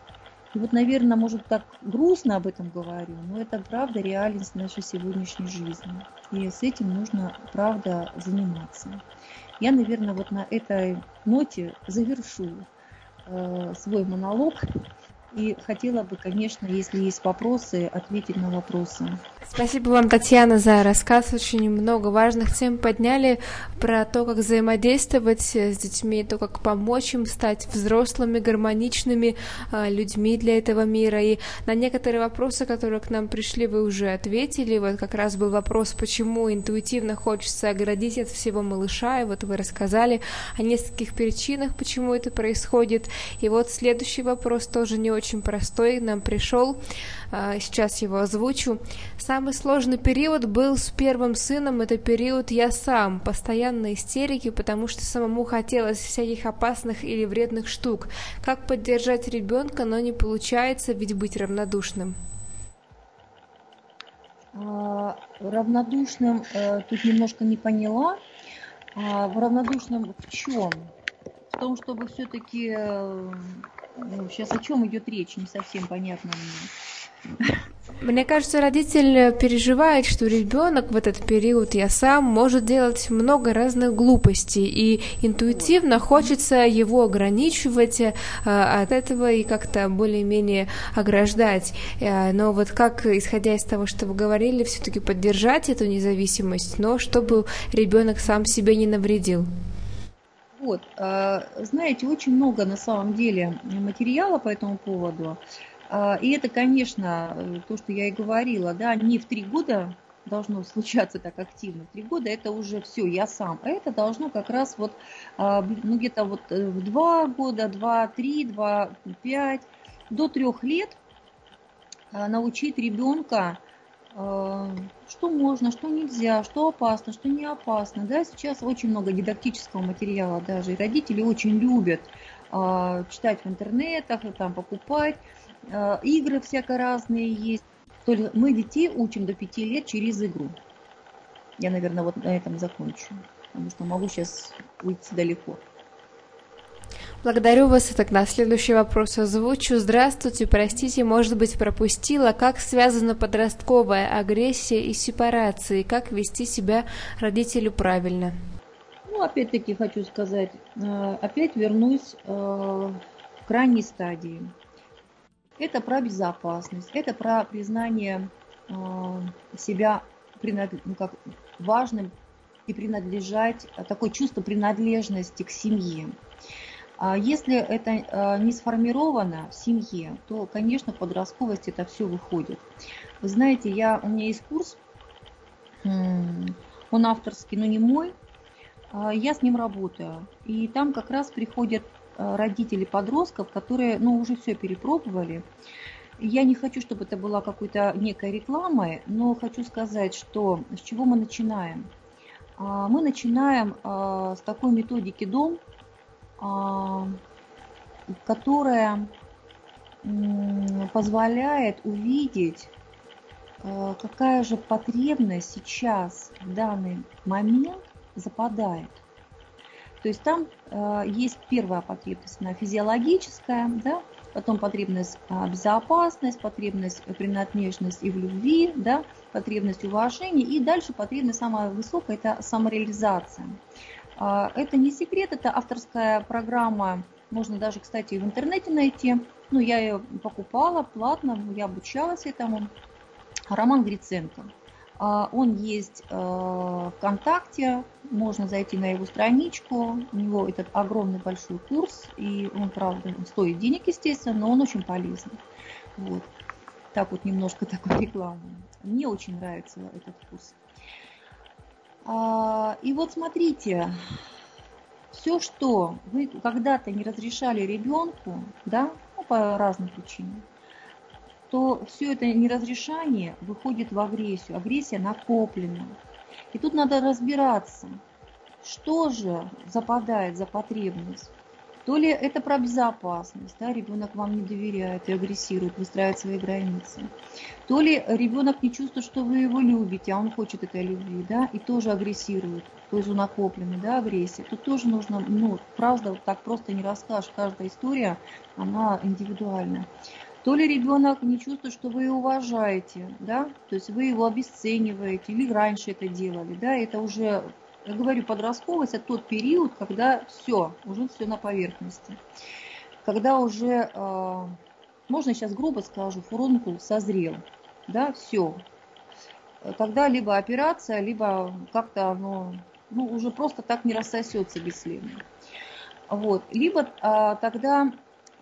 И вот, наверное, может так грустно об этом говорю, но это правда реальность нашей сегодняшней жизни. И с этим нужно, правда, заниматься. Я, наверное, вот на этой ноте завершу э, свой монолог и хотела бы, конечно, если есть вопросы, ответить на вопросы. Спасибо вам, Татьяна, за рассказ. Очень много важных тем подняли про то, как взаимодействовать с детьми, то, как помочь им стать взрослыми, гармоничными э, людьми для этого мира. И на некоторые вопросы, которые к нам пришли, вы уже ответили. Вот как раз был вопрос, почему интуитивно хочется оградить от всего малыша. И вот вы рассказали о нескольких причинах, почему это происходит. И вот следующий вопрос тоже не очень очень простой нам пришел. А, сейчас его озвучу. Самый сложный период был с первым сыном. Это период я сам. Постоянно истерики, потому что самому хотелось всяких опасных или вредных штук. Как поддержать ребенка, но не получается, ведь быть равнодушным. А, равнодушным э, тут немножко не поняла. А, в равнодушном в чем? В том, чтобы все-таки э, Сейчас о чем идет речь, не совсем понятно мне. Мне кажется, родитель переживает, что ребенок в этот период я сам может делать много разных глупостей, и интуитивно хочется его ограничивать э, от этого и как-то более-менее ограждать. Э, но вот как, исходя из того, что вы говорили, все-таки поддержать эту независимость, но чтобы ребенок сам себе не навредил. Вот, а, знаете, очень много на самом деле материала по этому поводу. А, и это, конечно, то, что я и говорила, да, не в три года должно случаться так активно. Три года это уже все, я сам. А это должно как раз вот, а, ну, где-то вот э, в два года, два, три, два, пять, до трех лет научить ребенка что можно, что нельзя, что опасно, что не опасно. Да, сейчас очень много дидактического материала даже, и родители очень любят э, читать в интернетах, там покупать. Э, игры всяко разные есть. То есть мы детей учим до пяти лет через игру. Я, наверное, вот на этом закончу, потому что могу сейчас уйти далеко. Благодарю вас. И тогда следующий вопрос озвучу. Здравствуйте, простите, может быть, пропустила. Как связана подростковая агрессия и сепарация? И как вести себя родителю правильно? Ну, опять-таки хочу сказать, э, опять вернусь э, к крайней стадии. Это про безопасность, это про признание э, себя ну, как важным и принадлежать, такое чувство принадлежности к семье. А если это а, не сформировано в семье, то, конечно, подростковость это все выходит. Вы знаете, я, у меня есть курс, он авторский, но не мой, а, я с ним работаю. И там как раз приходят родители подростков, которые ну, уже все перепробовали. Я не хочу, чтобы это была какой-то некой рекламой, но хочу сказать, что с чего мы начинаем. Мы начинаем с такой методики дом, которая позволяет увидеть, а, какая же потребность сейчас в данный момент западает. То есть там а, есть первая потребность, она физиологическая, да, потом потребность безопасность, потребность принадлежность и в любви, да, потребность уважения, и дальше потребность самая высокая – это самореализация. А, это не секрет, это авторская программа, можно даже, кстати, в интернете найти. Ну, я ее покупала платно, я обучалась этому. Роман Гриценко. А, он есть э, ВКонтакте, можно зайти на его страничку. У него этот огромный большой курс, и он, правда, стоит денег, естественно, но он очень полезный. Вот. Так вот немножко такой рекламы. Мне очень нравится этот курс. А, и вот смотрите, все, что вы когда-то не разрешали ребенку, да, ну, по разным причинам, то все это неразрешание выходит в агрессию. Агрессия накоплена. И тут надо разбираться, что же западает за потребность. То ли это про безопасность, да, ребенок вам не доверяет и агрессирует, выстраивает свои границы. То ли ребенок не чувствует, что вы его любите, а он хочет этой любви, да, и тоже агрессирует, то есть накопленной, да, агрессии. Тут тоже нужно, ну, правда, вот так просто не расскажешь, каждая история, она индивидуальна то ли ребенок не чувствует, что вы его уважаете, да, то есть вы его обесцениваете, или раньше это делали, да, это уже, я говорю, подростковость, это тот период, когда все, уже все на поверхности, когда уже, э, можно сейчас грубо скажу, фурункул созрел, да, все, тогда либо операция, либо как-то оно, ну, уже просто так не рассосется бесследно. Вот. Либо а, тогда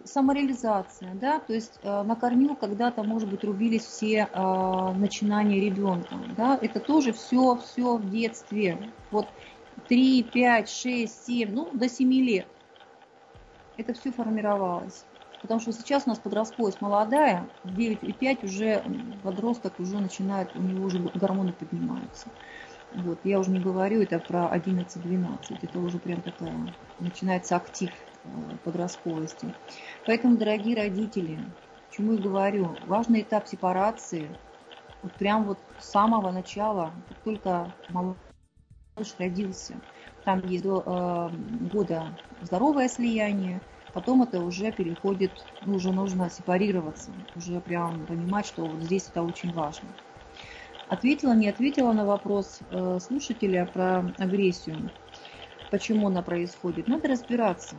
самореализация, да, то есть э, накормил когда-то, может быть, рубились все э, начинания ребенка, да, это тоже все, все в детстве, вот 3, 5, 6, 7, ну, до 7 лет это все формировалось. Потому что сейчас у нас подростковость молодая, в 9 и 5 уже подросток уже начинает, у него уже гормоны поднимаются. Вот, я уже не говорю это про 11-12, это уже прям такая, начинается актив подростковости. Поэтому, дорогие родители, чему я говорю, важный этап сепарации, вот прям вот с самого начала, как только малыш родился, там есть до э, года здоровое слияние, потом это уже переходит, ну, уже нужно сепарироваться, уже прям понимать, что вот здесь это очень важно. Ответила, не ответила на вопрос э, слушателя про агрессию, почему она происходит. Надо разбираться.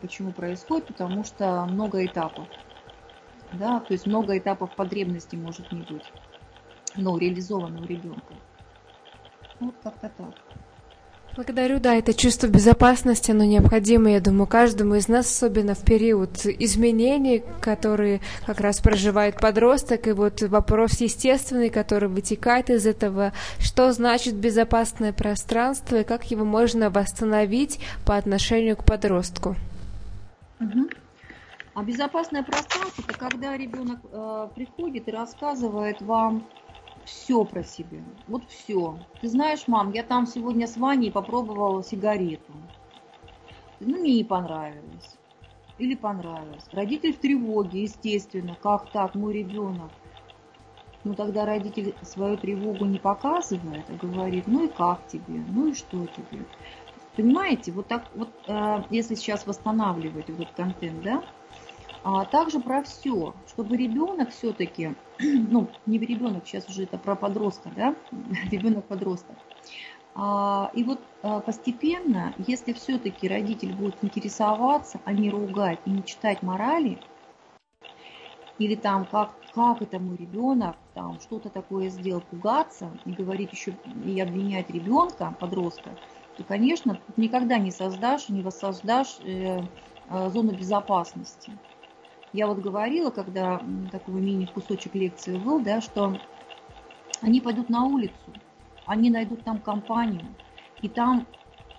Почему происходит? Потому что много этапов. Да, то есть много этапов потребностей может не быть, но реализовано у ребенка. Вот как-то так. Благодарю, да, это чувство безопасности, оно необходимо, я думаю, каждому из нас, особенно в период изменений, которые как раз проживает подросток, и вот вопрос естественный, который вытекает из этого, что значит безопасное пространство и как его можно восстановить по отношению к подростку. Угу. А безопасное пространство это когда ребенок э, приходит и рассказывает вам все про себя. Вот все. Ты знаешь, мам, я там сегодня с Ваней попробовала сигарету. Ну, мне не понравилось. Или понравилось. Родитель в тревоге, естественно. Как так, мой ребенок? Ну, тогда родитель свою тревогу не показывает, а говорит, ну и как тебе, ну и что тебе. Понимаете, вот так вот, э, если сейчас восстанавливать этот контент, да, а также про все, чтобы ребенок все-таки, ну, не ребенок, сейчас уже это про подростка, да, ребенок-подросток. А, и вот а, постепенно, если все-таки родитель будет интересоваться, а не ругать и не читать морали, или там как, как это мой ребенок, там что-то такое сделал, пугаться и говорить еще и обвинять ребенка, подростка, то, конечно, никогда не создашь, не воссоздашь э, э, зону безопасности. Я вот говорила, когда такой мини-кусочек лекции был, да, что они пойдут на улицу, они найдут там компанию, и там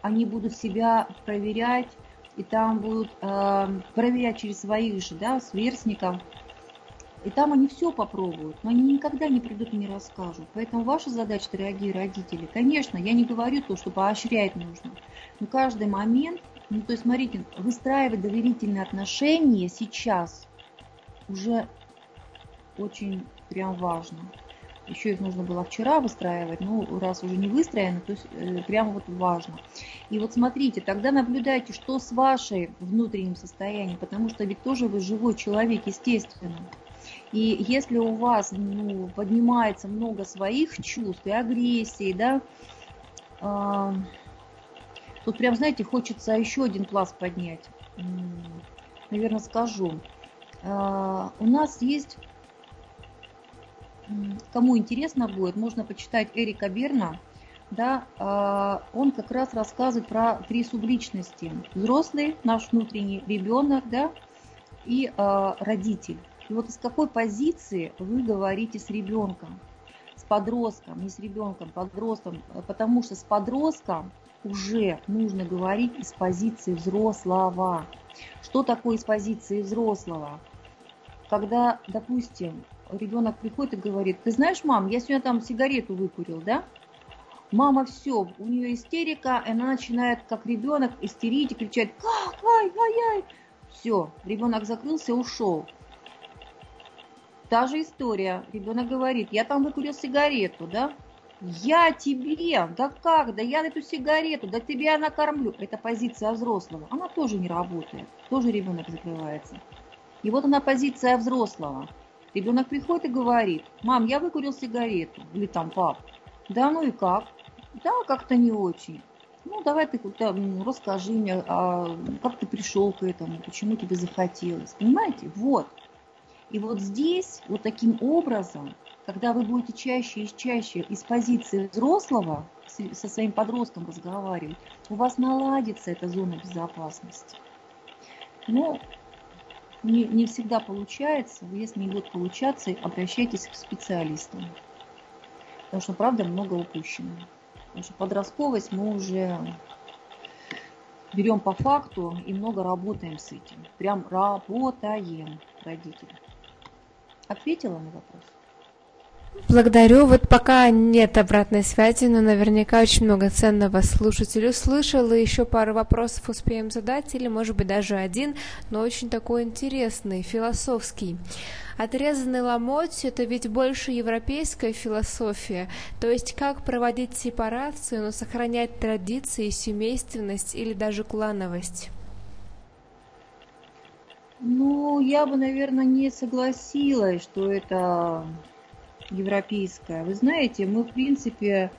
они будут себя проверять, и там будут э, проверять через своих же, да, сверстников, и там они все попробуют, но они никогда не придут и не расскажут. Поэтому ваша задача, дорогие родители, конечно, я не говорю то, что поощрять нужно, но каждый момент, ну то есть смотрите, выстраивать доверительные отношения сейчас уже очень прям важно. Еще их нужно было вчера выстраивать, ну, раз уже не выстроено, то есть э, прямо вот важно. И вот смотрите, тогда наблюдайте, что с вашей внутренним состоянием, потому что ведь тоже вы живой человек, естественно. И если у вас ну, поднимается много своих чувств и агрессии, да, э, тут прям, знаете, хочется еще один пласт поднять. Наверное, скажу. Э, у нас есть, кому интересно будет, можно почитать Эрика Берна да, а, он как раз рассказывает про три субличности. Взрослый, наш внутренний ребенок, да, и а, родитель. И вот из какой позиции вы говорите с ребенком? С подростком, не с ребенком, подростком, потому что с подростком уже нужно говорить из позиции взрослого. Что такое из позиции взрослого? Когда, допустим, ребенок приходит и говорит, ты знаешь, мам, я сегодня там сигарету выкурил, да? Мама все, у нее истерика, и она начинает, как ребенок, истерить и кричать, как, ай, ай, ай. Все, ребенок закрылся, ушел. Та же история. Ребенок говорит, я там выкурил сигарету, да? Я тебе, да как, да я эту сигарету, да тебе я накормлю. Это позиция взрослого. Она тоже не работает. Тоже ребенок закрывается. И вот она позиция взрослого. Ребенок приходит и говорит, мам, я выкурил сигарету. Или там, пап, да ну и как? Да, как-то не очень. Ну, давай ты да, расскажи мне, а как ты пришел к этому, почему тебе захотелось. Понимаете? Вот. И вот здесь, вот таким образом, когда вы будете чаще и чаще из позиции взрослого со своим подростком разговаривать, у вас наладится эта зона безопасности. Но не, не всегда получается. Если не будет получаться, обращайтесь к специалистам. Потому что, правда, много упущено. Потому что подростковость мы уже берем по факту и много работаем с этим. Прям работаем, родители. Ответила на вопрос? Благодарю. Вот пока нет обратной связи, но наверняка очень много ценного слушатель услышал, и еще пару вопросов успеем задать, или, может быть, даже один, но очень такой интересный, философский. Отрезанный ломоть – это ведь больше европейская философия, то есть как проводить сепарацию, но сохранять традиции, семейственность или даже клановость. Ну, я бы, наверное, не согласилась, что это европейская. Вы знаете, мы, в принципе,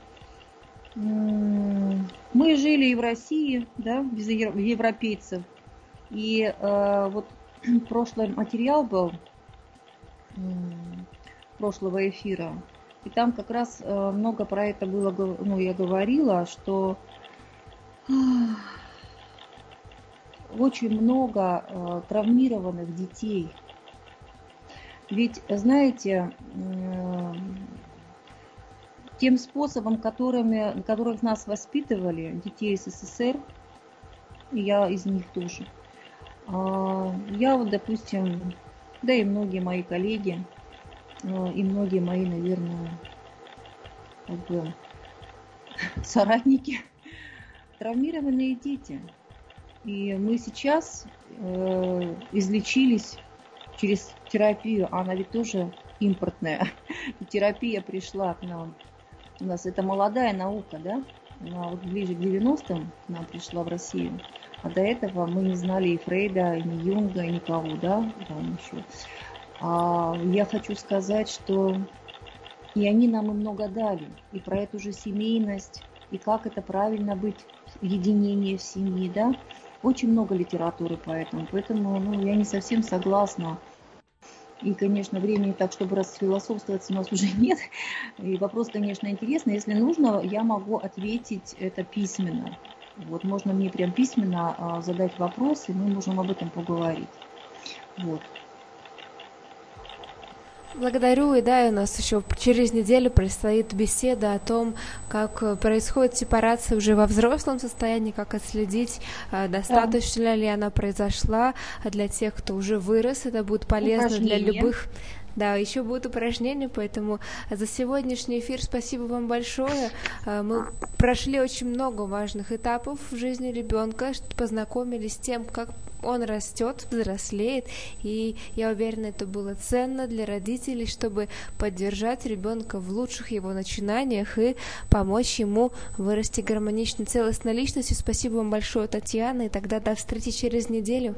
мы жили и в России, да, без европейцев. И э, вот прошлый материал был прошлого эфира, и там как раз э, много про это было, ну, я говорила, что очень много э, травмированных детей – ведь, знаете, тем способом, которыми, которых нас воспитывали, детей СССР, я из них тоже, а, я вот, допустим, да и многие мои коллеги, а, и многие мои, наверное, как бы, соратники, травмированные дети. И мы сейчас э, излечились через терапию, а она ведь тоже импортная. терапия пришла к нам. У нас это молодая наука, да? Она вот ближе к 90-м к нам пришла в Россию. А до этого мы не знали и Фрейда, и ни Юнга, и никого, да, там еще. А я хочу сказать, что и они нам и много дали. И про эту же семейность, и как это правильно быть в единении в семье, да. Очень много литературы по этому. Поэтому ну, я не совсем согласна и, конечно, времени так, чтобы расфилософствовать у нас уже нет. И вопрос, конечно, интересный. Если нужно, я могу ответить это письменно. Вот можно мне прям письменно а, задать вопрос, и мы можем об этом поговорить. Вот. Благодарю, и да, у нас еще через неделю предстоит беседа о том, как э, происходит сепарация уже во взрослом состоянии, как отследить, э, достаточно да. ли она произошла для тех, кто уже вырос. Это будет полезно для любых да, еще будут упражнения, поэтому за сегодняшний эфир спасибо вам большое. Э, мы прошли очень много важных этапов в жизни ребенка, познакомились с тем, как он растет, взрослеет, и я уверена, это было ценно для родителей, чтобы поддержать ребенка в лучших его начинаниях и помочь ему вырасти гармоничной, целостной личностью. Спасибо вам большое, Татьяна, и тогда до встречи через неделю.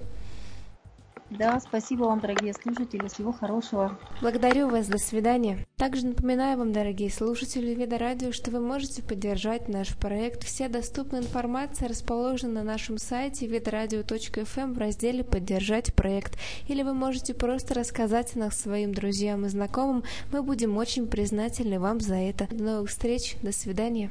Да, спасибо вам, дорогие слушатели. Всего хорошего. Благодарю вас. До свидания. Также напоминаю вам, дорогие слушатели Вида Радио, что вы можете поддержать наш проект. Вся доступная информация расположена на нашем сайте видрадио.фм в разделе «Поддержать проект». Или вы можете просто рассказать о нас своим друзьям и знакомым. Мы будем очень признательны вам за это. До новых встреч. До свидания.